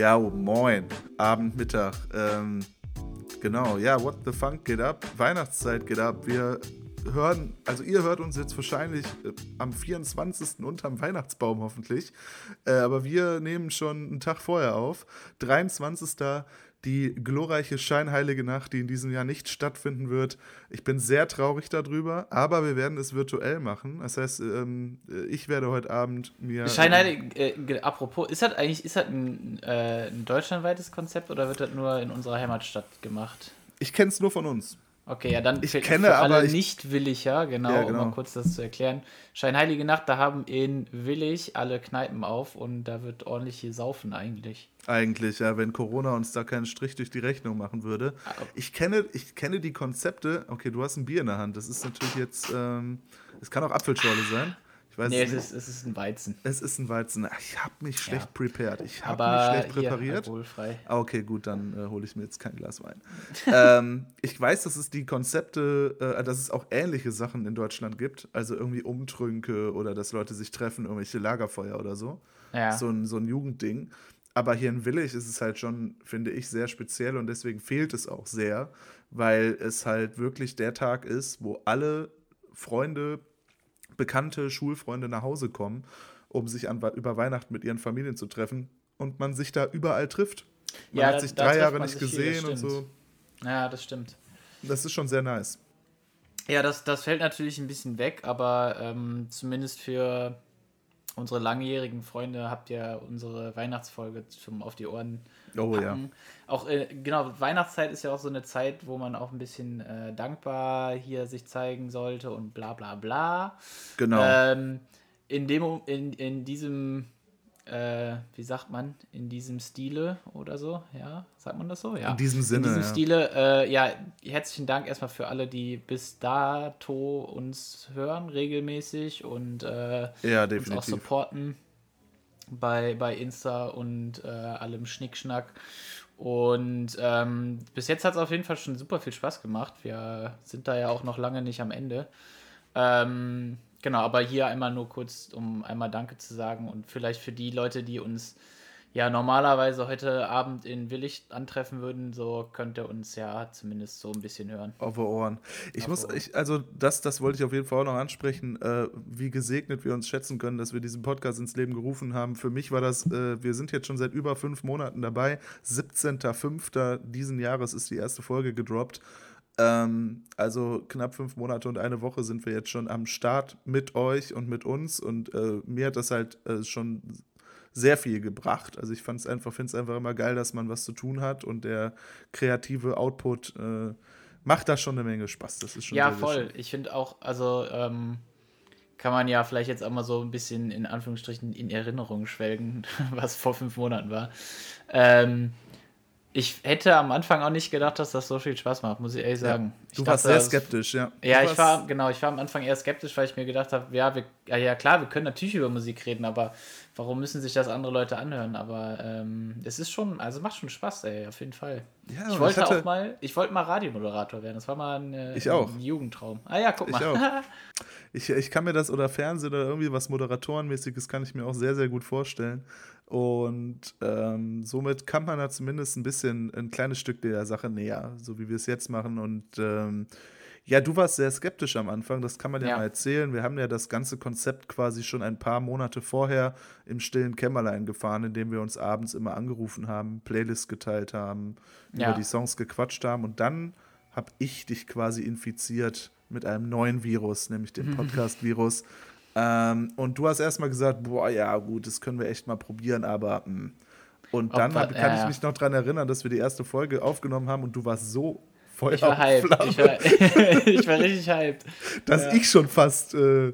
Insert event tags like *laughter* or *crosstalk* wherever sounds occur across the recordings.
Ja, oh, moin. Abend, Mittag. Ähm, genau, ja, What the Funk geht ab. Weihnachtszeit geht ab. Wir hören, also ihr hört uns jetzt wahrscheinlich äh, am 24. unterm Weihnachtsbaum hoffentlich. Äh, aber wir nehmen schon einen Tag vorher auf. 23 die glorreiche scheinheilige Nacht, die in diesem Jahr nicht stattfinden wird. Ich bin sehr traurig darüber, aber wir werden es virtuell machen. Das heißt, ähm, ich werde heute Abend mir. Scheinheilig, äh, apropos, ist das eigentlich ist das ein, äh, ein deutschlandweites Konzept oder wird das nur in unserer Heimatstadt gemacht? Ich kenne es nur von uns. Okay, ja, dann ich für, kenne für aber alle ich, Nicht-Williger, genau, Ja, um genau. mal kurz das zu erklären. Scheinheilige Nacht, da haben in Willig alle Kneipen auf und da wird ordentlich hier saufen eigentlich. eigentlich, ja, wenn Corona uns da keinen Strich durch die Rechnung machen würde. Ich kenne, ich kenne die Konzepte. Okay, du hast ein Bier in der Hand. Das ist natürlich jetzt, ähm, es kann auch Apfelschorle sein. Weiß Nee, es nicht. ist, es ist ein Weizen. Es ist ein Weizen. Ach, Ich habe mich schlecht Ja. prepared. Ich habe mich schlecht präpariert. alkoholfrei. Ah, okay, gut, dann äh, hole ich mir jetzt kein Glas Wein. *laughs* ähm, ich weiß, dass es die Konzepte, äh, dass es auch ähnliche Sachen in Deutschland gibt. Also irgendwie Umtrünke oder dass Leute sich treffen, irgendwelche Lagerfeuer oder so. Ja. So, ein, so ein Jugendding. Aber hier in Willig ist es halt schon, finde ich, sehr speziell und deswegen fehlt es auch sehr, weil es halt wirklich der Tag ist, wo alle Freunde, bekannte Schulfreunde nach Hause kommen, um sich an, über Weihnachten mit ihren Familien zu treffen und man sich da überall trifft. Man Ja, hat sich da drei Jahre nicht sich viel, gesehen und so. Ja, das stimmt. Das ist schon sehr nice. Ja, das, das fällt natürlich ein bisschen weg, aber ähm, zumindest für unsere langjährigen Freunde habt ihr unsere Weihnachtsfolge zum Auf die Ohren Oh ja. packen. Auch, äh, genau, Weihnachtszeit ist ja auch so eine Zeit, wo man auch ein bisschen äh, dankbar hier sich zeigen sollte und bla bla bla. Genau. Ähm, in, dem, in, in diesem, äh, wie sagt man, in diesem Stile oder so, ja, sagt man das so? Ja. In diesem Sinne, In diesem ja. Stile, äh, ja, herzlichen Dank erstmal für alle, die bis dato uns hören regelmäßig und äh, Ja, uns auch supporten bei, bei Insta und äh, allem Schnickschnack. Und ähm, bis jetzt hat es auf jeden Fall schon super viel Spaß gemacht. Wir sind da ja auch noch lange nicht am Ende. Ähm, genau, aber hier einmal nur kurz, um einmal Danke zu sagen und vielleicht für die Leute, die uns ja normalerweise heute Abend in Willig antreffen würden, so könnt ihr uns ja zumindest so ein bisschen hören. Auf die Ohren. Ich Auf muss, Ohren. ich, also das, das wollte ich auf jeden Fall auch noch ansprechen, äh, wie gesegnet wir uns schätzen können, dass wir diesen Podcast ins Leben gerufen haben. Für mich war das, äh, wir sind jetzt schon seit über fünf Monaten dabei. 17.05. diesen Jahres ist die erste Folge gedroppt. Ähm, also knapp fünf Monate und eine Woche sind wir jetzt schon am Start mit euch und mit uns und äh, mir hat das halt äh, schon sehr viel gebracht. Also ich fand es einfach, finde es einfach immer geil, dass man was zu tun hat und der kreative Output äh, macht da schon eine Menge Spaß. Das ist schon Ja, voll. schön. Ich finde auch, also ähm, kann man ja vielleicht jetzt auch mal so ein bisschen in Anführungsstrichen in Erinnerung schwelgen, *laughs* was vor fünf Monaten war. Ähm, ich hätte am Anfang auch nicht gedacht, dass das so viel Spaß macht, muss ich ehrlich sagen. Ich Du warst dachte, sehr skeptisch, ja. Ja, du ich war, genau, ich war am Anfang eher skeptisch, weil ich mir gedacht habe, ja, wir, ja, ja klar, wir können natürlich über Musik reden, aber warum müssen sich das andere Leute anhören? Aber ähm, es ist schon, also macht schon Spaß, ey, auf jeden Fall. Ja, ich wollte ich hatte- auch mal, ich wollte mal Radiomoderator werden. Das war mal ein, äh, Ich auch. ein Jugendtraum. Ah ja, guck Ich mal. auch. *laughs* Ich, ich kann mir das oder Fernsehen oder irgendwie was Moderatorenmäßiges kann ich mir auch sehr, sehr gut vorstellen. Und ähm, somit kann man da zumindest ein bisschen ein kleines Stück der Sache näher, so wie wir es jetzt machen. Und ähm, ja, du warst sehr skeptisch am Anfang, das kann man ja, Ja. mal erzählen. Wir haben ja das ganze Konzept quasi schon ein paar Monate vorher im stillen Kämmerlein gefahren, indem wir uns abends immer angerufen haben, Playlists geteilt haben, Ja. über die Songs gequatscht haben. Und dann habe ich dich quasi infiziert mit einem neuen Virus, nämlich dem *laughs* Podcast-Virus. ähm, und du hast erstmal gesagt, boah, ja gut, das können wir echt mal probieren, aber mh. und Ob dann hab, kann ja, ich mich noch daran erinnern, dass wir die erste Folge aufgenommen haben und du warst so Feuer Ich war und hyped. Ich war, *laughs* ich war richtig hyped. *laughs* dass ja. ich schon fast äh,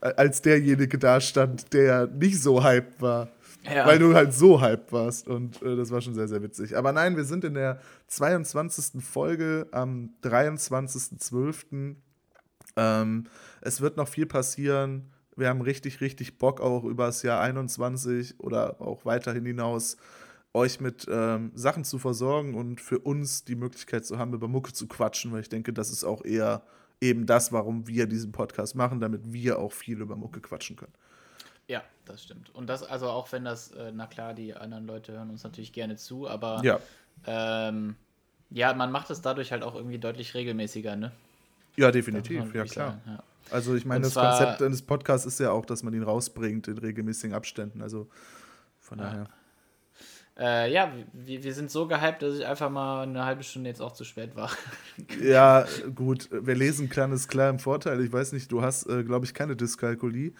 als derjenige dastand, der nicht so hyped war. Ja. Weil du halt so hyped warst und äh, das war schon sehr, sehr witzig. Aber nein, wir sind in der 22. Folge am 23.12. Ähm, es wird noch viel passieren. Wir haben richtig, richtig Bock auch über das Jahr 21 oder auch weiterhin hinaus euch mit ähm, Sachen zu versorgen und für uns die Möglichkeit zu haben, über Mucke zu quatschen, weil ich denke, das ist auch eher eben das, warum wir diesen Podcast machen, damit wir auch viel über Mucke quatschen können. Ja, das stimmt. Und das, also auch wenn das, äh, na klar, die anderen Leute hören uns natürlich gerne zu, aber Ja. ähm, ja, man macht es dadurch halt auch irgendwie deutlich regelmäßiger, ne? Ja, definitiv, ja klar. sagen, ja. Also ich meine, das Konzept eines Podcasts ist ja auch, dass man ihn rausbringt in regelmäßigen Abständen. Also von Ja. daher. Äh, ja, wir, wir sind so gehypt, dass ich einfach mal eine halbe Stunde jetzt auch zu spät war. *laughs* Ja, gut, wer lesen kann, ist klar im Vorteil. Ich weiß nicht, du hast, äh, glaube ich, keine Dyskalkulie.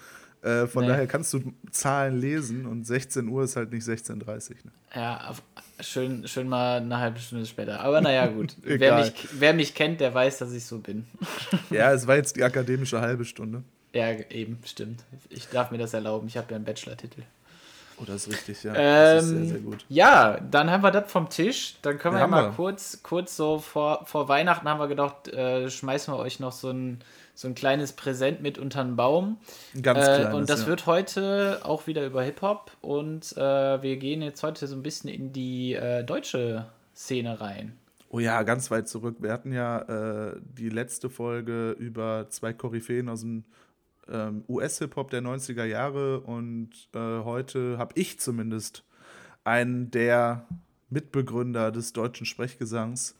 Äh, von Nee. daher kannst du Zahlen lesen und 16 Uhr ist halt nicht 16.30 Uhr. Ne? Ja, auf, schön, schön mal eine halbe Stunde später. Aber naja, gut. *laughs* wer, mich, wer mich kennt, der weiß, dass ich so bin. *laughs* Ja, es war jetzt die akademische halbe Stunde. Ja, eben, stimmt. Ich darf mir das erlauben. Ich habe ja einen Bachelor-Titel. Oh, das ist richtig, ja. das ist sehr, Ähm, sehr gut. Ja, dann haben wir das vom Tisch. Dann können wir Ja, ja mal wir. kurz, kurz so vor, vor Weihnachten haben wir gedacht, äh, schmeißen wir euch noch so ein, so ein kleines Präsent mit unter den Baum. Ganz Äh, kleines, und das ja. wird heute auch wieder über Hip-Hop. Und äh, wir gehen jetzt heute so ein bisschen in die äh, deutsche Szene rein. Oh ja, ganz weit zurück. Wir hatten ja äh, die letzte Folge über zwei Koryphäen aus dem ähm, US-Hip-Hop der 90er Jahre und äh, heute habe ich zumindest einen der Mitbegründer des deutschen Sprechgesangs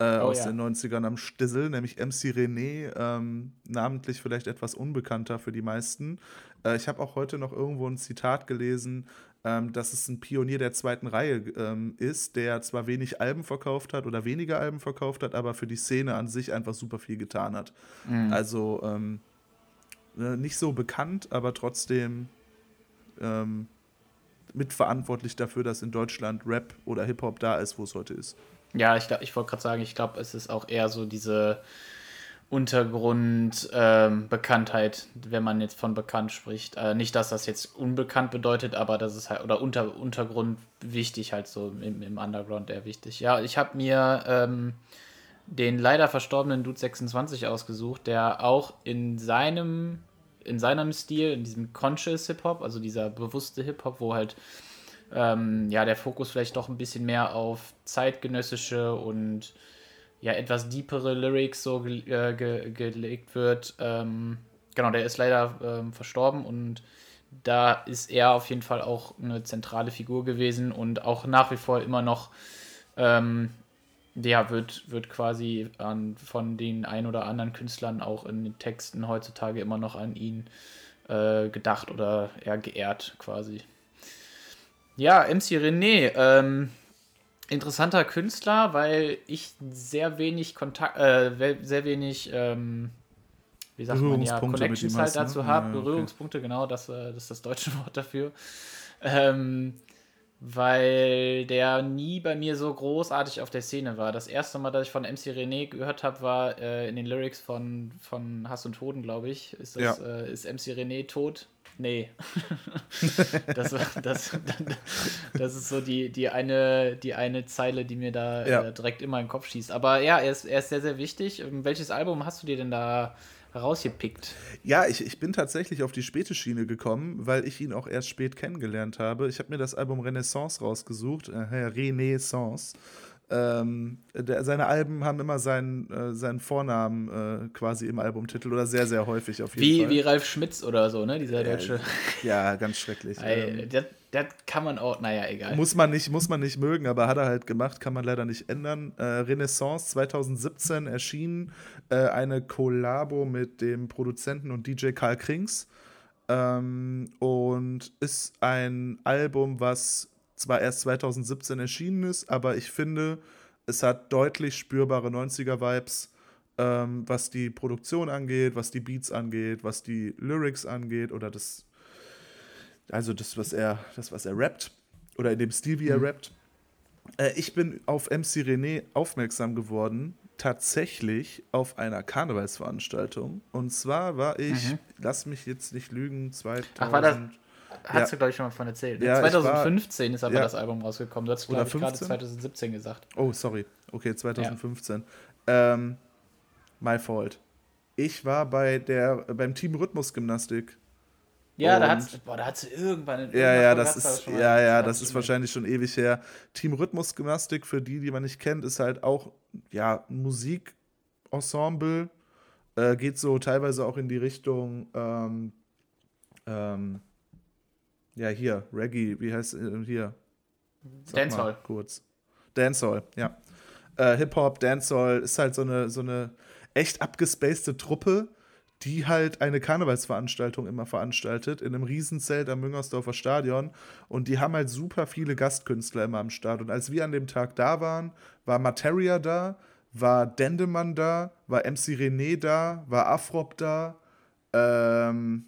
äh, Oh aus ja. den 90ern am Stissel, nämlich MC René, ähm, namentlich vielleicht etwas unbekannter für die meisten. Äh, ich habe auch heute noch irgendwo ein Zitat gelesen, ähm, dass es ein Pionier der zweiten Reihe ähm, ist, der zwar wenig Alben verkauft hat oder weniger Alben verkauft hat, aber für die Szene an sich einfach super viel getan hat. Also ähm, äh, nicht so bekannt, aber trotzdem ähm, mitverantwortlich dafür, dass in Deutschland Rap oder Hip-Hop da ist, wo es heute ist. Ja, ich, ich wollte gerade sagen, ich glaube, es ist auch eher so diese Untergrund-Bekanntheit, wenn man jetzt von bekannt spricht. Äh, nicht, dass das jetzt unbekannt bedeutet, aber das ist halt, oder unter, Untergrund wichtig, halt so im, im Underground eher wichtig. Ja, ich habe mir ähm, den leider verstorbenen Dude 26 ausgesucht, der auch in seinem, in seinem Stil, in diesem Conscious Hip-Hop, also dieser bewusste Hip-Hop, wo halt ähm, ja, der Fokus vielleicht doch ein bisschen mehr auf zeitgenössische und ja, etwas deepere Lyrics so ge äh, ge gelegt wird. Ähm, genau, der ist leider ähm, verstorben und da ist er auf jeden Fall auch eine zentrale Figur gewesen und auch nach wie vor immer noch, ähm, ja, wird, wird quasi an, von den ein oder anderen Künstlern auch in den Texten heutzutage immer noch an ihn äh, gedacht oder eher geehrt quasi. Ja, MC René, ähm, interessanter Künstler, weil ich sehr wenig Kontakt, äh, sehr wenig, ähm, wie sagt man ja, Connections halt hast, ne? dazu habe, Ja, okay. Berührungspunkte, genau, das, äh, das ist das deutsche *laughs* Wort dafür. Ähm, weil der nie bei mir so großartig auf der Szene war. Das erste Mal, dass ich von MC René gehört habe, war äh, in den Lyrics von, von Hass und Toden, glaube ich. Ist, das, Ja. äh, ist MC René tot? Nee. *laughs* das, das, das ist so die, die, eine, die eine Zeile, die mir da Ja. äh, direkt immer in den Kopf schießt. Aber ja, er ist, er ist sehr, sehr wichtig. Ähm, Welches Album hast du dir denn da rausgepickt? Ja, ich, ich bin tatsächlich auf die späte Schiene gekommen, weil ich ihn auch erst spät kennengelernt habe. Ich habe mir das Album Renaissance rausgesucht, äh, Renaissance. Ähm, der, seine Alben haben immer seinen, äh, seinen Vornamen äh, quasi im Albumtitel oder sehr, sehr häufig auf jeden Wie, Fall. wie Ralf Schmitz oder so, ne? Dieser deutsche. Ja, ganz schrecklich. *laughs* Ähm, das, das kann man auch, naja, egal. muss, man nicht, muss man nicht mögen, aber hat er halt gemacht, kann man leider nicht ändern. Äh, Renaissance 2017 erschien äh, eine Kollabo mit dem Produzenten und DJ Karl Krings. Ähm, und ist ein Album, was zwar erst 2017 erschienen ist, aber ich finde, es hat deutlich spürbare 90er-Vibes, ähm, was die Produktion angeht, was die Beats angeht, was die Lyrics angeht oder das, also das, was er, das, was er rappt oder in dem Stil, wie er rappt. Äh, ich bin auf MC René aufmerksam geworden, tatsächlich auf einer Karnevalsveranstaltung. Und zwar war ich, lass mich jetzt nicht lügen, 2000. Ach, war das- Hast Ja. du, glaube ich, schon mal von erzählt. Ja, ich war- 2015 ist aber ja. das Album rausgekommen. Du hast, glaube ich, gerade 15? 2017 gesagt. Oh, sorry. Okay, 2015. Ähm, my fault. Ich war bei der, beim Team Rhythmusgymnastik. Ja, da Und- hat's, boah, da hat sie irgendwann. in Ja, irgendeiner ja, Folge das hat's da ist, ja, ja, hat's das ist wahrscheinlich schon ewig her. Team Rhythmusgymnastik, für die, die man nicht kennt, ist halt auch, ja, ein Musikensemble. Äh, geht so teilweise auch in die Richtung, ähm, ähm, ja, hier, Reggae, wie heißt äh, hier? Dancehall. Kurz. Dancehall, ja. Äh, Hip-Hop, Dancehall ist halt so eine, so eine echt abgespacede Truppe, die halt eine Karnevalsveranstaltung immer veranstaltet, in einem Riesenzelt am Müngersdorfer Stadion. Und die haben halt super viele Gastkünstler immer am Start. Und als wir an dem Tag da waren, war Materia da, war Dendemann da, war MC René da, war Afrop da, ähm,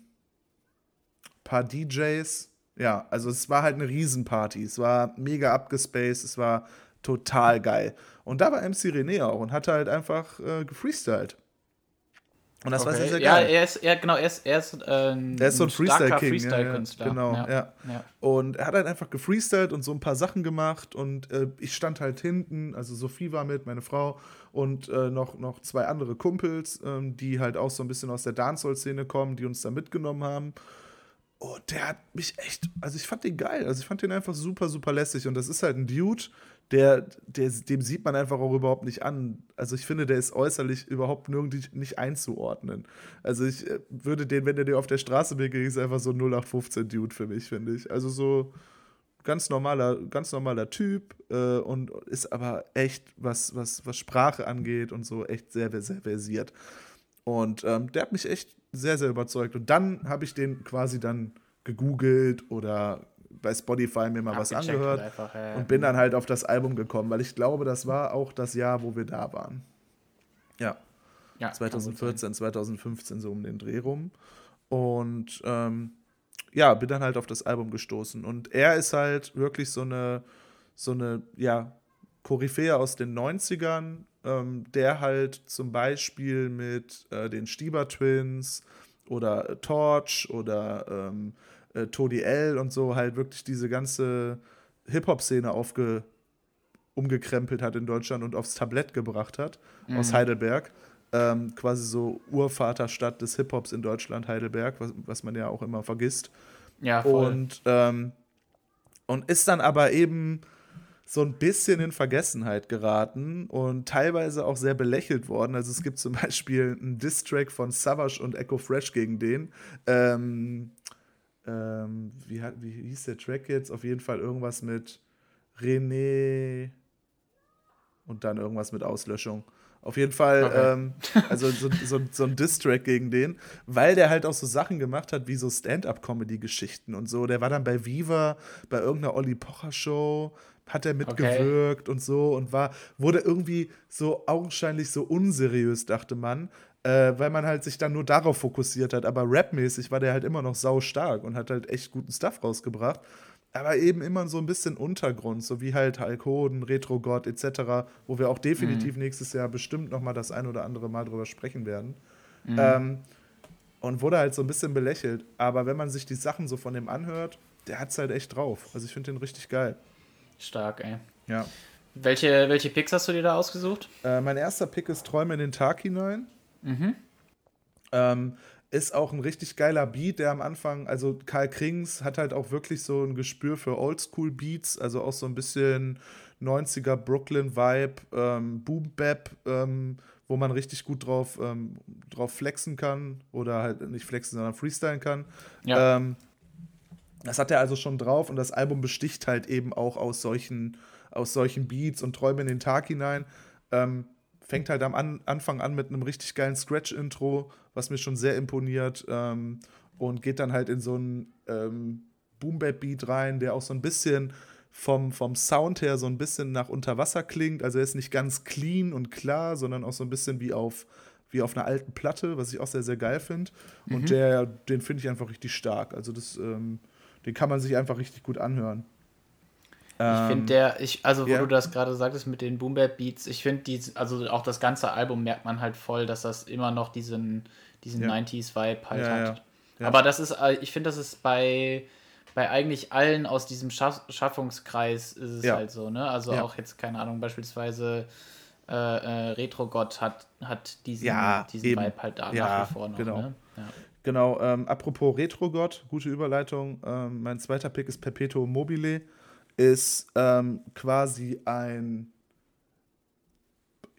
paar DJs. Ja, also es war halt eine Riesenparty. Es war mega abgespaced, es war total geil. Und da war MC René auch und hatte halt einfach äh, gefreestylt. Und das okay. war sehr, sehr geil. Ja, er ist, ja, genau, er ist, er ist, äh, der ist so ein Freestyle-King. Freestyle-Künstler. Ja, genau, ja. Ja. ja. Und er hat halt einfach gefreestylt und so ein paar Sachen gemacht und äh, ich stand halt hinten, also Sophie war mit, meine Frau und äh, noch, noch zwei andere Kumpels, ähm, die halt auch so ein bisschen aus der Dancehall-Szene kommen, die uns da mitgenommen haben. Und der hat mich echt, also ich fand den geil, also ich fand den einfach super, super lässig und das ist halt ein Dude, der, der, dem sieht man einfach auch überhaupt nicht an. Also ich finde, der ist äußerlich überhaupt nirgendwo nicht einzuordnen. Also ich äh, würde den, wenn der dir auf der Straße begegnet, ist einfach so ein 0815-Dude für mich, finde ich. Also so ganz normaler, ganz normaler Typ äh, und ist aber echt, was, was, was Sprache angeht und so, echt sehr, sehr versiert. Und ähm, der hat mich echt sehr, sehr überzeugt. Und dann habe ich den quasi dann gegoogelt oder bei Spotify mir mal was angehört einfach, ja. und bin dann halt auf das Album gekommen, weil ich glaube, das war auch das Jahr, wo wir da waren. Ja. ja 2014, 2015 so um den Dreh rum. Und ähm, ja, bin dann halt auf das Album gestoßen. Und er ist halt wirklich so eine, so eine, ja, Koryphäe aus den 90ern, ähm, der halt zum Beispiel mit äh, den Stieber Twins oder äh, Torch oder ähm, äh, Todi L und so halt wirklich diese ganze Hip-Hop-Szene aufge umgekrempelt hat in Deutschland und aufs Tablett gebracht hat, mhm. aus Heidelberg. Ähm, quasi so Urvaterstadt des Hip-Hops in Deutschland, Heidelberg, was, was man ja auch immer vergisst. Ja, voll. Und, ähm, und ist dann aber eben so ein bisschen in Vergessenheit geraten und teilweise auch sehr belächelt worden. Also es gibt zum Beispiel einen Diss-Track von Savage und Echo Fresh gegen den. Ähm, ähm, wie, wie hieß der Track jetzt? Auf jeden Fall irgendwas mit René und dann irgendwas mit Auslöschung. Auf jeden Fall, okay. ähm, also so, so, so ein Diss-Track gegen den, weil der halt auch so Sachen gemacht hat wie so Stand-up-Comedy-Geschichten und so. Der war dann bei Viva, bei irgendeiner Olli Pocher-Show, hat er mitgewirkt okay. und so und war, wurde irgendwie so augenscheinlich so unseriös, dachte man äh, weil man halt sich dann nur darauf fokussiert hat. Aber rapmäßig war der halt immer noch sau stark und hat halt echt guten Stuff rausgebracht. Aber eben immer so ein bisschen Untergrund, so wie halt Hulk Hoden, Retro God etc., wo wir auch definitiv mhm. nächstes Jahr bestimmt noch mal das ein oder andere Mal drüber sprechen werden. Mhm. Ähm, und wurde halt so ein bisschen belächelt. Aber wenn man sich die Sachen so von dem anhört, der hat es halt echt drauf. Also ich finde den richtig geil. Stark, ey. Ja. Welche, welche Picks hast du dir da ausgesucht? Äh, mein erster Pick ist Träume in den Tag hinein. Mhm. Ähm, ist auch ein richtig geiler Beat, der am Anfang, also Karl Krings hat halt auch wirklich so ein Gespür für Oldschool-Beats, also auch so ein bisschen 90er Brooklyn-Vibe, ähm, Boom-Bap, ähm, wo man richtig gut drauf, ähm, drauf flexen kann oder halt nicht flexen, sondern freestylen kann. Ja. Ähm, das hat er also schon drauf und das Album besticht halt eben auch aus solchen, aus solchen Beats und Träume in den Tag hinein. Ähm, fängt halt am an Anfang an mit einem richtig geilen Scratch-Intro, was mir schon sehr imponiert. Ähm, und geht dann halt in so einen ähm, Boom-Bap-Beat rein, der auch so ein bisschen vom, vom Sound her so ein bisschen nach Unterwasser klingt. Also er ist nicht ganz clean und klar, sondern auch so ein bisschen wie auf, wie auf einer alten Platte, was ich auch sehr, sehr geil finde. Mhm. Und der, den finde ich einfach richtig stark. Also das, ähm, den kann man sich einfach richtig gut anhören. Ich finde ähm, der, ich, also wo ja. du das gerade sagtest mit den Boom Bap Beats, ich finde die, also auch das ganze Album merkt man halt voll, dass das immer noch diesen, diesen ja. 90s Vibe halt ja, hat. Aber das ist, äh, ich finde, das ist bei, bei eigentlich allen aus diesem Schaff Schaffungskreis ist es halt so, ne? Also auch jetzt, keine Ahnung, beispielsweise äh, äh, Retro Gott hat, hat diesen, diesen Vibe halt da nach wie vor noch. Genau. Ne? Genau, ähm, apropos Retro Gott, gute Überleitung. Ähm, mein zweiter Pick ist Perpetuum Mobile ist ähm, quasi ein,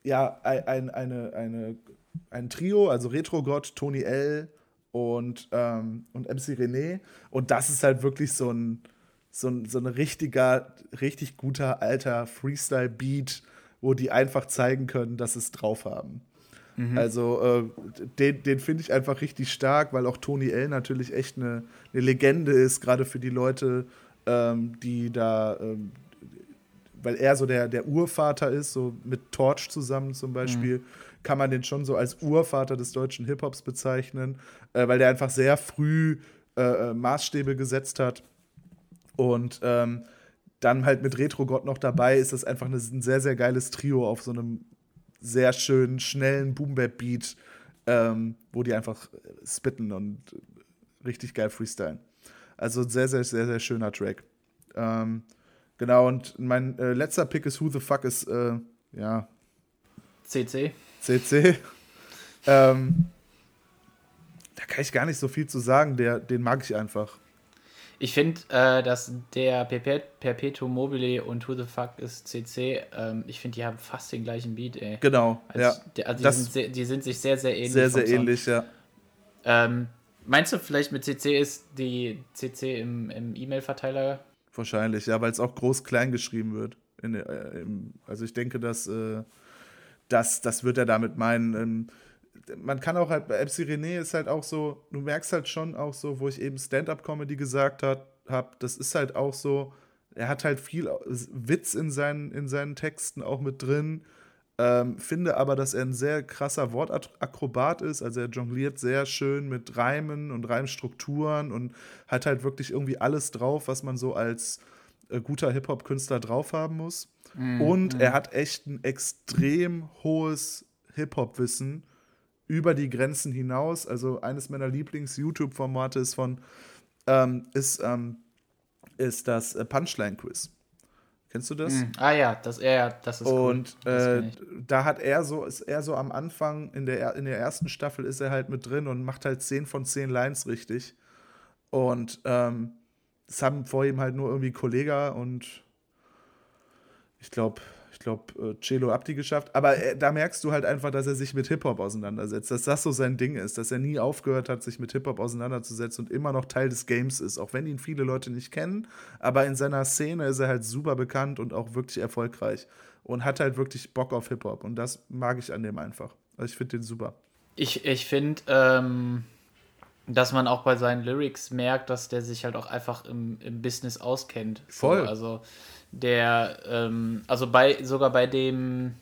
ja, ein, eine, eine, ein Trio, also Retro-Gott, Tony L. und, ähm, und MC René. Und das ist halt wirklich so ein, so ein, so ein richtiger, richtig guter alter Freestyle-Beat, wo die einfach zeigen können, dass sie es drauf haben. Mhm. Also äh, den, den finde ich einfach richtig stark, weil auch Tony L natürlich echt eine, eine Legende ist, gerade für die Leute, ähm, die da, ähm, weil er so der, der Urvater ist, so mit Torch zusammen zum Beispiel, mhm. kann man den schon so als Urvater des deutschen Hip-Hops bezeichnen, äh, weil der einfach sehr früh äh, äh Maßstäbe gesetzt hat. Und ähm, dann halt mit Retro Gott noch dabei ist das einfach eine, ein sehr, sehr geiles Trio auf so einem sehr schönen, schnellen Boom-Bap-Beat, ähm, wo die einfach spitten und richtig geil freestylen. Also sehr, sehr, sehr, sehr schöner Track. Ähm, genau, und mein äh, letzter Pick ist Who the Fuck ist, äh, ja. CC. CC. *laughs* ähm, da kann ich gar nicht so viel zu sagen, der, den mag ich einfach. Ich finde, äh, dass der Perpet Perpetuum mobile und Who the Fuck ist CC, ähm, ich finde, die haben fast den gleichen Beat, ey. Genau, also, ja. Die, also die, sind sehr, die, sind sich sehr, sehr ähnlich. Sehr, sehr ähnlich, ja. Ähm, meinst du vielleicht mit CC ist die CC im, im E-Mail-Verteiler? Wahrscheinlich, ja, weil es auch groß-klein geschrieben wird. In, äh, im, also ich denke, dass äh, das, das wird er damit meinen. Ähm, man kann auch halt, bei MC René ist halt auch so, du merkst halt schon auch so, wo ich eben Stand-Up-Comedy gesagt habe, das ist halt auch so, er hat halt viel Witz in seinen, in seinen Texten auch mit drin. Ähm, finde aber, dass er ein sehr krasser Wortakrobat ist. Also er jongliert sehr schön mit Reimen und Reimstrukturen und hat halt wirklich irgendwie alles drauf, was man so als äh, guter Hip-Hop-Künstler drauf haben muss. Mm, und mm. er hat echt ein extrem hohes Hip-Hop-Wissen über die Grenzen hinaus. Also eines meiner Lieblings-YouTube-Formate ist von ähm, ist, ähm, ist das äh, Punchline-Quiz. Kennst du das? Mm. Ah ja, das, ja, das ist Und cool. äh, da hat er so, ist er so am Anfang, in der, in der ersten Staffel ist er halt mit drin und macht halt 10 von 10 Lines richtig. Und ähm, das haben vor ihm halt nur irgendwie Kollega und ich glaube, ich glaube, äh, Celo Abdi geschafft. Aber äh, da merkst du halt einfach, dass er sich mit Hip-Hop auseinandersetzt, dass das so sein Ding ist, dass er nie aufgehört hat, sich mit Hip-Hop auseinanderzusetzen und immer noch Teil des Games ist, auch wenn ihn viele Leute nicht kennen. Aber in seiner Szene ist er halt super bekannt und auch wirklich erfolgreich und hat halt wirklich Bock auf Hip-Hop. Und das mag ich an dem einfach. Also ich finde den super. Ich, ich finde, ähm, dass man auch bei seinen Lyrics merkt, dass der sich halt auch einfach im, im Business auskennt. Voll. So, also der, ähm, also bei, sogar bei dem,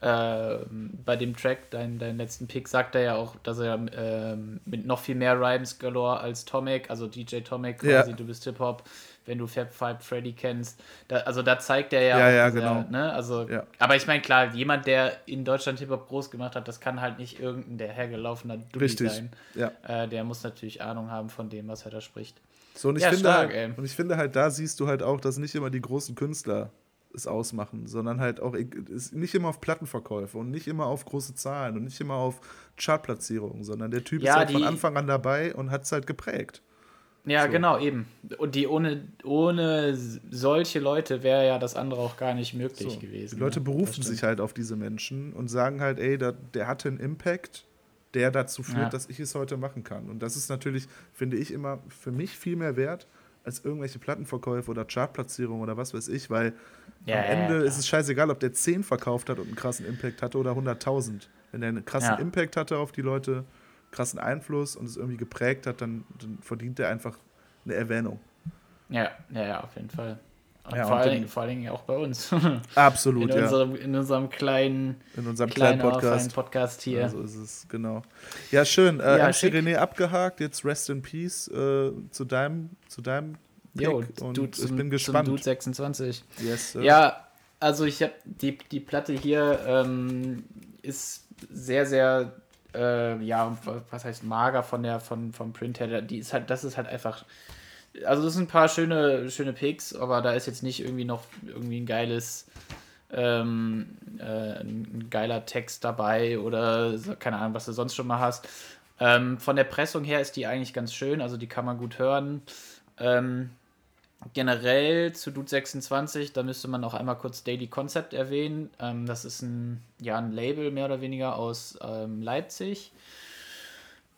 äh, bei dem Track, dein, dein letzten Pick, sagt er ja auch, dass er äh, mit noch viel mehr Rhymes galore als Tomic, also DJ Tomic quasi, ja. du bist Hip-Hop, wenn du Fab Five Freddy kennst. Da, also da zeigt er ja, ja, ja genau. Ne, also, ja. Aber ich meine, klar, jemand, der in Deutschland Hip-Hop groß gemacht hat, das kann halt nicht irgendein der hergelaufener Dulli sein. Ja. Äh, der muss natürlich Ahnung haben von dem, was er da spricht. So, und ich, ja, finde stark, halt, und ich finde halt, da siehst du halt auch, dass nicht immer die großen Künstler es ausmachen, sondern halt auch nicht immer auf Plattenverkäufe und nicht immer auf große Zahlen und nicht immer auf Chartplatzierungen, sondern der Typ ja, ist halt von Anfang an dabei und hat es halt geprägt. Ja, so. genau, eben. Und die ohne, ohne solche Leute wäre ja das andere auch gar nicht möglich so. gewesen. Die Leute ne? berufen sich halt auf diese Menschen und sagen halt, ey, der, der hatte einen Impact der dazu führt, ja. dass ich es heute machen kann. Und das ist natürlich, finde ich, immer für mich viel mehr wert als irgendwelche Plattenverkäufe oder Chartplatzierungen oder was weiß ich, weil ja, am Ende ja, ist es scheißegal, ob der 10 verkauft hat und einen krassen Impact hatte oder 100.000. Wenn der einen krassen Impact hatte auf die Leute, krassen Einfluss und es irgendwie geprägt hat, dann, dann verdient er einfach eine Erwähnung. Ja, ja, ja, auf jeden Fall. Ja, vor, allen Dingen, vor allen Dingen auch bei uns. *laughs* Absolut, in unserem, ja. In unserem kleinen, in unserem kleinen, Podcast. Podcast hier. Ja, so ist es, genau. Ja, schön. Äh, ja, MC René abgehakt, jetzt Rest in Peace äh, zu deinem, zu deinem Pick. Jo, und du, zum, ich bin gespannt. Dude 26. Yes, sir. Ja, also ich habe die, die Platte hier ähm, ist sehr, sehr äh, ja, was heißt mager von der von vom Print her. Die ist halt, das ist halt einfach also das sind ein paar schöne, schöne Picks, aber da ist jetzt nicht irgendwie noch irgendwie ein geiles, ähm, äh, ein geiler Text dabei oder keine Ahnung, was du sonst schon mal hast. Ähm, von der Pressung her ist die eigentlich ganz schön, also die kann man gut hören. Ähm, generell zu Dude 26, da müsste man auch einmal kurz Daily Concept erwähnen. Ähm, das ist ein, ja, ein Label mehr oder weniger aus ähm, Leipzig.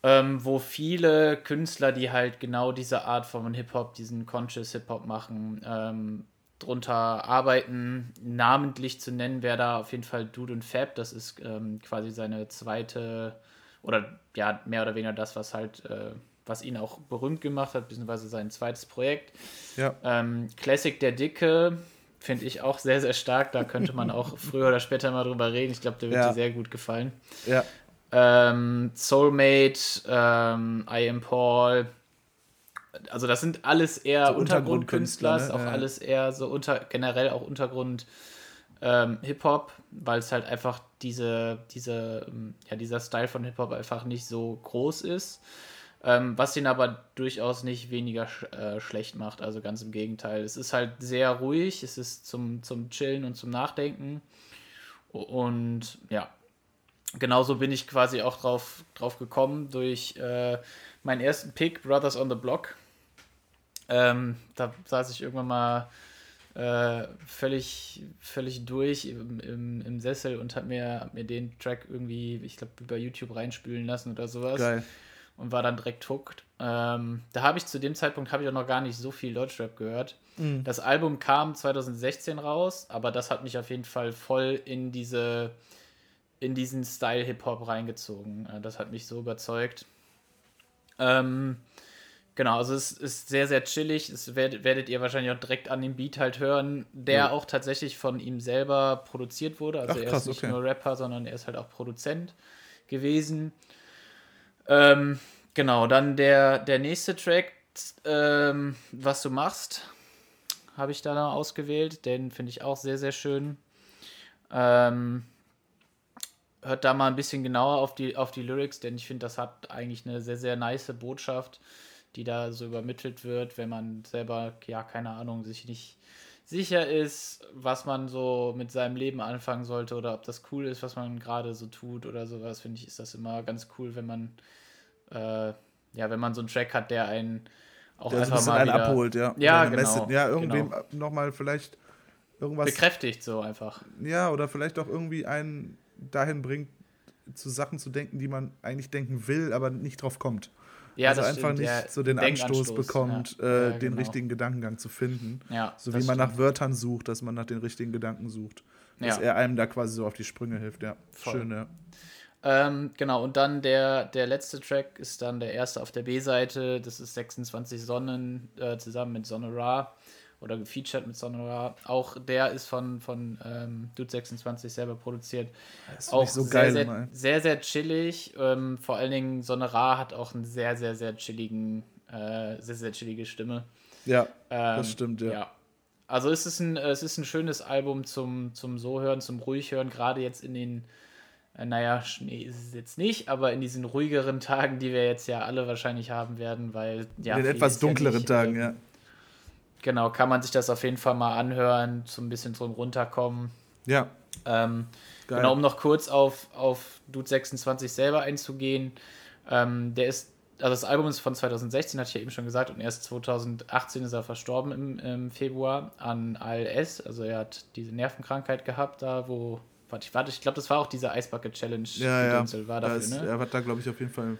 ähm, wo viele Künstler, die halt genau diese Art von Hip-Hop, diesen Conscious Hip-Hop machen, ähm, drunter arbeiten. Namentlich zu nennen wäre da auf jeden Fall Dude und Fab. Das ist ähm, quasi seine zweite oder ja, mehr oder weniger das, was halt, äh, was ihn auch berühmt gemacht hat, beziehungsweise sein zweites Projekt. Ja. Ähm, Classic der Dicke finde ich auch sehr, sehr stark. Da könnte man auch *laughs* früher oder später mal drüber reden. Ich glaube, der wird Ja. dir sehr gut gefallen. Ja. Ähm, Soulmate, ähm, I Am Paul. Also das sind alles eher So Untergrundkünstler, ne? auch Ja. alles eher so unter, generell auch Untergrund ähm, Hip-Hop, weil es halt einfach diese, diese, ähm, ja, dieser Style von Hip-Hop einfach nicht so groß ist. Ähm, was ihn aber durchaus nicht weniger sch äh, schlecht macht, also ganz im Gegenteil. Es ist halt sehr ruhig, es ist zum, zum Chillen und zum Nachdenken. Und ja, genauso bin ich quasi auch drauf, drauf gekommen durch äh, meinen ersten Pick, Brothers on the Block. Ähm, da saß ich irgendwann mal äh, völlig, völlig durch im, im, im Sessel und habe mir, hab mir den Track irgendwie, ich glaube, über YouTube reinspülen lassen oder sowas Geil. Und war dann direkt hooked. Ähm, da habe ich zu dem Zeitpunkt habe ich auch noch gar nicht so viel Deutschrap gehört. Mhm. Das Album kam 2016 raus, aber das hat mich auf jeden Fall voll in diese in diesen Style Hip Hop reingezogen. Äh, Das hat mich so überzeugt. Ähm, genau, also es ist sehr sehr chillig. Das werdet, werdet ihr wahrscheinlich auch direkt an dem Beat halt hören, der Ja. auch tatsächlich von ihm selber produziert wurde. Also Ach, er krass, ist nicht okay. nur Rapper, sondern er ist halt auch Produzent gewesen. Ähm, genau, dann der, der nächste Track, ähm, was du machst, habe ich da noch ausgewählt. Den finde ich auch sehr, sehr schön. Ähm, hört da mal ein bisschen genauer auf die, auf die Lyrics, denn ich finde, das hat eigentlich eine sehr, sehr nice Botschaft, die da so übermittelt wird, wenn man selber, ja, keine Ahnung, sich nicht sicher ist, was man so mit seinem Leben anfangen sollte oder ob das cool ist, was man gerade so tut oder sowas, finde ich, ist das immer ganz cool, wenn man, äh, ja, wenn man so einen Track hat, der einen auch Der so ein einfach bisschen mal einen wieder abholt, ja. Ja, genau, Ja, irgendwem genau. nochmal vielleicht irgendwas. bekräftigt so einfach. Ja, oder vielleicht auch irgendwie einen dahin bringt, zu Sachen zu denken, die man eigentlich denken will, aber nicht drauf kommt. Ja, also einfach stimmt, nicht ja, so den Anstoß bekommt, ja. äh, Ja, den genau. richtigen Gedankengang zu finden. So wie man stimmt. nach Wörtern sucht, dass man nach den richtigen Gedanken sucht. Dass er einem da quasi so auf die Sprünge hilft, ja. Voll. Schön, ja. Ähm, genau, und dann der, der letzte Track ist dann der erste auf der B-Seite. Das ist 26 Sonnen äh, zusammen mit Sonne Ra oder gefeatured mit Sonne Ra. Auch der ist von, von ähm, Dude 26 selber produziert. Das ist Auch so sehr, geil sehr, sehr, sehr chillig. Ähm, vor allen Dingen Sonne Ra hat auch einen sehr, sehr, sehr chilligen, äh, sehr, sehr chillige Stimme. Ja, Ähm, das stimmt, ja. Also es ist ein, es ist ein schönes Album zum, zum so hören, zum ruhig hören, gerade jetzt in den, äh, naja, Schnee ist es jetzt nicht, aber in diesen ruhigeren Tagen, die wir jetzt ja alle wahrscheinlich haben werden, weil ja. In den etwas ist ja dunkleren nicht, Tagen, ähm, ja. Genau, kann man sich das auf jeden Fall mal anhören, so ein bisschen zum Runterkommen. Ja, Ähm. Genau, um noch kurz auf, auf Dude 26 selber einzugehen. Ähm, der ist, also das Album ist von 2016, hatte ich ja eben schon gesagt, und erst 2018 ist er verstorben im, im Februar an ALS. Also er hat diese Nervenkrankheit gehabt, da wo, warte, ich, warte, ich glaube, das war auch diese Eisbucket Challenge. ja, ja. Gedönsel war Da dafür, ist, ne? Er hat da, glaube ich, auf jeden Fall.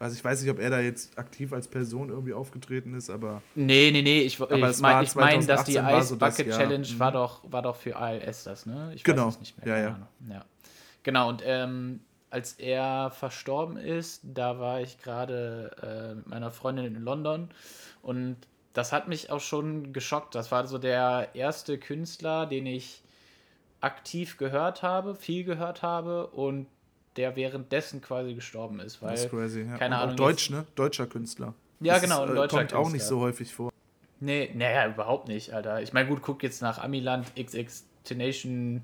Also ich weiß nicht, ob er da jetzt aktiv als Person irgendwie aufgetreten ist, aber Nee, nee, nee, ich, Aber ich meine, ich mein, dass die 2018 war so das. Challenge Mhm. war, doch, war doch für ALS das, ne? Ich Genau. weiß es nicht Ja, keine ja. Ahnung. ja. Genau, und ähm, als er verstorben ist, da war ich gerade äh, mit meiner Freundin in London und das hat mich auch schon geschockt. Das war so der erste Künstler, den ich aktiv gehört habe, viel gehört habe und der währenddessen quasi gestorben ist, weil das ist crazy. Ja. keine Ahnung, Deutsch, ne? Deutscher Künstler. Ja, Das genau, ist, äh, deutscher Kommt auch nicht Künstler. so häufig vor. Nee, naja, überhaupt nicht, Alter. Ich meine, gut, guck jetzt nach Amiland, XX Tenation,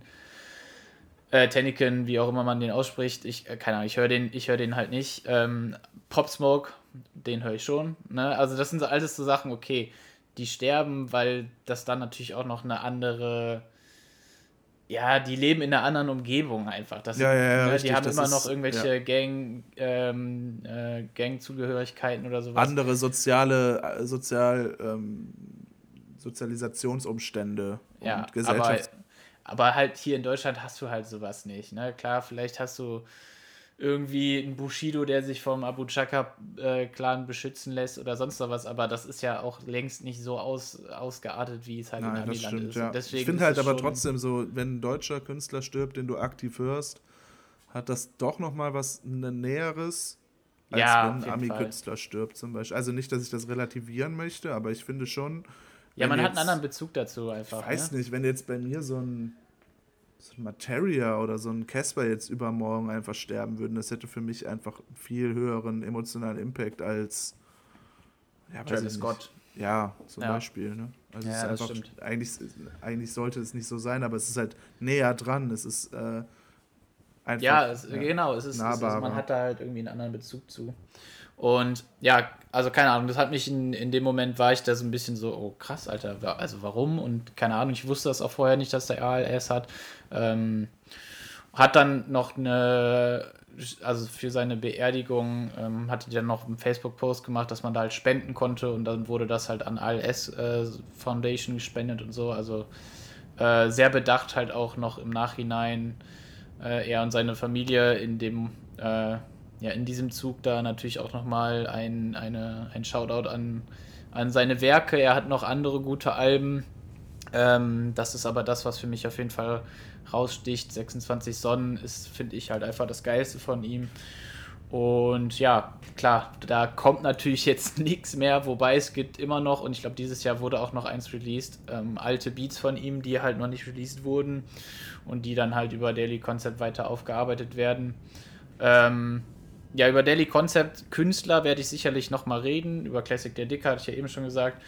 äh, Tenneken, wie auch immer man den ausspricht. Ich, äh, keine Ahnung, ich höre den, ich höre den halt nicht. Ähm, Pop Smoke, den höre ich schon. Ne? Also, das sind so alles so Sachen, okay, die sterben, weil das dann natürlich auch noch eine andere. Ja, die leben in einer anderen Umgebung einfach. Das Ja, ja, ja, ne, die richtig, haben das immer ist- noch irgendwelche Gang, ähm, äh, Gangzugehörigkeiten oder sowas. Andere soziale, äh, sozial, ähm, Sozialisationsumstände Ja, und aber, Gesellschafts... aber halt hier in Deutschland hast du halt sowas nicht. Ne? Klar, vielleicht hast du irgendwie ein Bushido, der sich vom Abu Chaka-Clan beschützen lässt oder sonst noch was, aber das ist ja auch längst nicht so aus, ausgeartet, wie es halt Nein, in Amiland stimmt, ist. Ja. Deswegen ich finde halt aber trotzdem so, wenn ein deutscher Künstler stirbt, den du aktiv hörst, hat das doch nochmal was Näheres, als ja, wenn ein Ami-Künstler stirbt zum Beispiel. Also nicht, dass ich das relativieren möchte, aber ich finde schon. Ja, man hat einen anderen Bezug dazu einfach. Ich weiß ne? nicht, wenn jetzt bei mir so ein so ein Materia oder so ein Casper jetzt übermorgen einfach sterben würden, das hätte für mich einfach viel höheren emotionalen Impact als ja, Travis Scott. Ja, zum ja. Beispiel. Ne? Also ja, es ist einfach, eigentlich, eigentlich sollte es nicht so sein, aber es ist halt näher dran. Es ist äh, einfach. Ja, es, ja genau, es ist, es ist, man hat da halt irgendwie einen anderen Bezug zu. Und ja, also keine Ahnung, das hat mich in, in dem Moment war ich da so ein bisschen so, oh krass, Alter, also warum? Und keine Ahnung, ich wusste das auch vorher nicht, dass der ALS hat. Ähm, hat dann noch eine, also für seine Beerdigung ähm, hatte die dann noch einen Facebook-Post gemacht, dass man da halt spenden konnte und dann wurde das halt an ALS äh, Foundation gespendet und so. Also äh, sehr bedacht halt auch noch im Nachhinein äh, er und seine Familie in dem äh, ja, in diesem Zug da natürlich auch nochmal ein, eine, ein Shoutout an, an seine Werke. Er hat noch andere gute Alben. Ähm, das ist aber das, was für mich auf jeden Fall raussticht. 26 Sonnen ist, finde ich, halt einfach das Geilste von ihm. Und ja, klar, da kommt natürlich *laughs* jetzt nichts mehr, wobei es gibt immer noch, und ich glaube, dieses Jahr wurde auch noch eins released, ähm, alte Beats von ihm, die halt noch nicht released wurden und die dann halt über Daily Concept weiter aufgearbeitet werden. Ähm, ja, über Daily Concept Künstler werde ich sicherlich nochmal reden. Über Classic der Dicker hatte ich ja eben schon gesagt.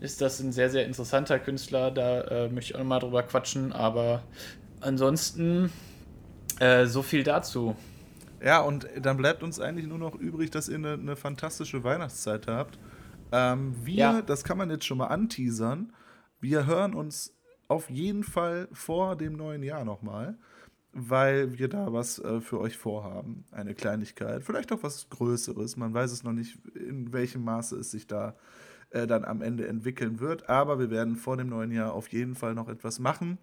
Ist das ein sehr, sehr interessanter Künstler. Da äh, möchte ich auch nochmal drüber quatschen. Aber ansonsten äh, so viel dazu. Ja, und dann bleibt uns eigentlich nur noch übrig, dass ihr eine, eine fantastische Weihnachtszeit habt. Ähm, wir, ja. das kann man jetzt schon mal anteasern, wir hören uns auf jeden Fall vor dem neuen Jahr nochmal weil wir da was äh, für euch vorhaben. Eine Kleinigkeit, vielleicht auch was Größeres. Man weiß es noch nicht, in welchem Maße es sich da äh, dann am Ende entwickeln wird. Aber wir werden vor dem neuen Jahr auf jeden Fall noch etwas machen.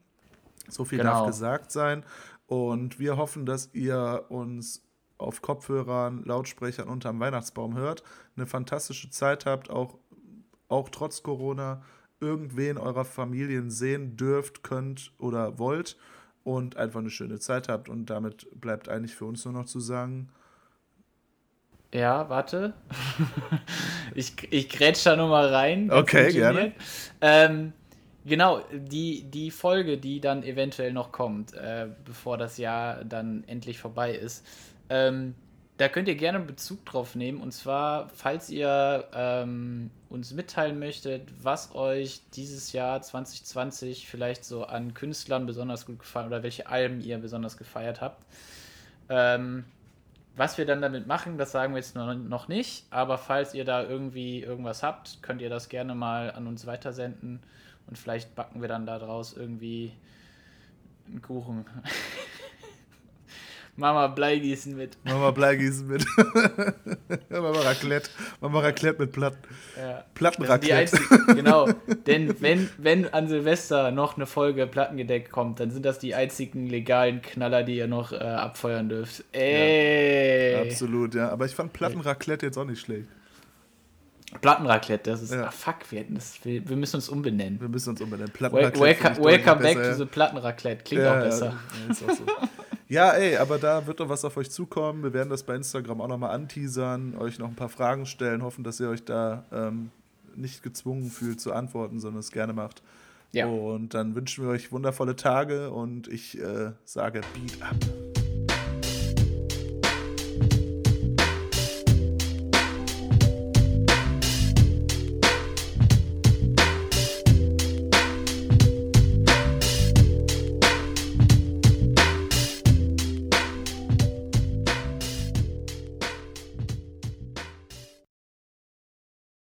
So viel genau. darf gesagt sein. Und wir hoffen, dass ihr uns auf Kopfhörern, Lautsprechern unterm Weihnachtsbaum hört, eine fantastische Zeit habt, auch, auch trotz Corona irgendwen eurer Familien sehen dürft, könnt oder wollt und einfach eine schöne Zeit habt. Und damit bleibt eigentlich für uns nur noch zu sagen. Ja, warte. *laughs* ich, ich grätsch da nochmal rein. Okay, gerne. Ähm, genau, die, die Folge, die dann eventuell noch kommt, äh, bevor das Jahr dann endlich vorbei ist, ähm, da könnt ihr gerne Bezug drauf nehmen. Und zwar, falls ihr ähm, uns mitteilen möchtet, was euch dieses Jahr 2020 vielleicht so an Künstlern besonders gut gefallen oder welche Alben ihr besonders gefeiert habt. Ähm, was wir dann damit machen, das sagen wir jetzt noch nicht. Aber falls ihr da irgendwie irgendwas habt, könnt ihr das gerne mal an uns weitersenden. Und vielleicht backen wir dann daraus irgendwie einen Kuchen. *laughs* Mama Bleigießen mit. Mama Bleigießen mit. *laughs* Mama Raclette. Mama Raclette mit Platten. Ja. Plattenraclette. *laughs* genau. Denn wenn, wenn an Silvester noch eine Folge Plattengedeckt kommt, dann sind das die einzigen legalen Knaller, die ihr noch äh, abfeuern dürft. Ey. Ja, absolut, ja. Aber ich fand Plattenraclette jetzt auch nicht schlecht. Plattenraclette, das ist. Ja. Ah, fuck, wir, das, wir, wir, müssen uns umbenennen. Wir müssen uns umbenennen. Plattenraclette. Welcome, welcome back to the Plattenraclette. Klingt ja, auch besser. Ja, ist auch so. *laughs* Ja, ey, aber da wird doch was auf euch zukommen. Wir werden das bei Instagram auch nochmal anteasern, euch noch ein paar Fragen stellen, hoffen, dass ihr euch da ähm, nicht gezwungen fühlt zu antworten, sondern es gerne macht. Ja. Und dann wünschen wir euch wundervolle Tage und ich äh, sage Beat up.